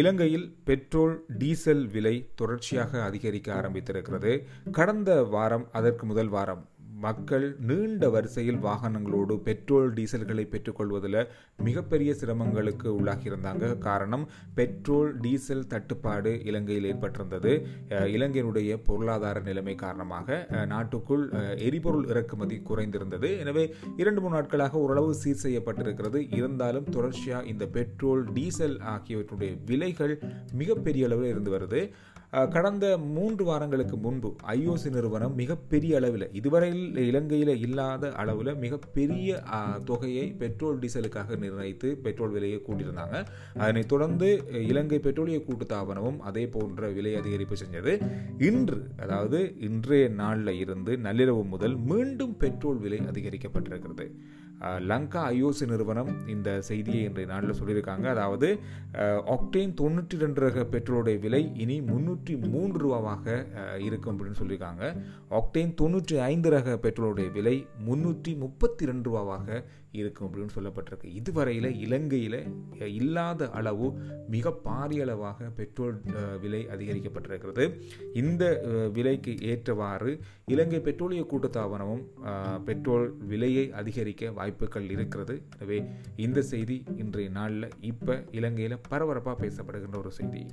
இலங்கையில் petrol diesel விலை தொடர்ச்சியாக அதிகரிக்க ஆரம்பித்திருக்கிறது. கடந்த வாரம் அதற்கு முதல் வாரம் மக்கள் நீண்ட வரிசையில் வாகனங்களோடு பெட்ரோல் டீசல்களை பெற்றுக்கொள்வதில் மிகப்பெரிய சிரமங்களுக்கு உள்ளாகியிருந்தாங்க. காரணம் பெட்ரோல் டீசல் தட்டுப்பாடு இலங்கையில் ஏற்பட்டிருந்தது. இலங்கையினுடைய பொருளாதார நிலைமை காரணமாக நாட்டுக்குள் எரிபொருள் இறக்குமதி குறைந்திருந்தது. எனவே இரண்டு மூணு நாட்களாக ஓரளவு சீர் செய்யப்பட்டிருக்கிறது. இருந்தாலும் தொடர்ச்சியாக இந்த பெட்ரோல் டீசல் ஆகியவற்றுடைய விலைகள் மிகப்பெரிய அளவில் இருந்து வருது. கடந்த மூன்று வாரங்களுக்கு முன்பு ஐஓசி நிறுவனம் மிகப்பெரிய அளவில் இதுவரையில் இலங்கையில் இல்லாத அளவில் மிகப்பெரிய தொகையை பெட்ரோல் டீசலுக்காக நிர்ணயித்து பெட்ரோல் விலையை கூட்டியிருந்தாங்க. அதனைத் தொடர்ந்து இலங்கை பெட்ரோலிய கூட்டுத்தாபனமும் அதே போன்ற விலை அதிகரிப்பு செஞ்சது. இன்று அதாவது இன்றைய நாளில் இருந்து நள்ளிரவு முதல் மீண்டும் பெட்ரோல் விலை அதிகரிக்கப்பட்டிருக்கிறது. லங்கா ஐஓசி நிறுவனம் இந்த செய்தியை இன்றைய நாளில் சொல்லியிருக்காங்க. அதாவது ஆக்டேன் தொண்ணூற்றி ரெண்டு ரக பெட்ரோலுடைய விலை இனி முன்னூற்றி மூன்று ரூபாவாக இருக்கும் அப்படின்னு சொல்லியிருக்காங்க. ஆக்டேன் தொண்ணூற்றி ஐந்து ரக பெட்ரோலுடைய விலை முன்னூற்றி முப்பத்தி ரெண்டு ரூபாவாக இருக்கும் அப்படின்னு சொல்லப்பட்டிருக்கு. இதுவரையில் இலங்கையில் இல்லாத அளவு மிக பாரிய அளவாக பெட்ரோல் விலை அதிகரிக்கப்பட்டிருக்கிறது. இந்த விலைக்கு ஏற்றவாறு இலங்கை பெட்ரோலிய கூட்டத்தாபனமும் பெட்ரோல் விலையை அதிகரிக்க வாய்ப்புகள் இருக்கிறது. எனவே இந்த செய்தி இன்றைய நாளில் இப்போ இலங்கையில் பரபரப்பாக பேசப்படுகின்ற ஒரு செய்தி.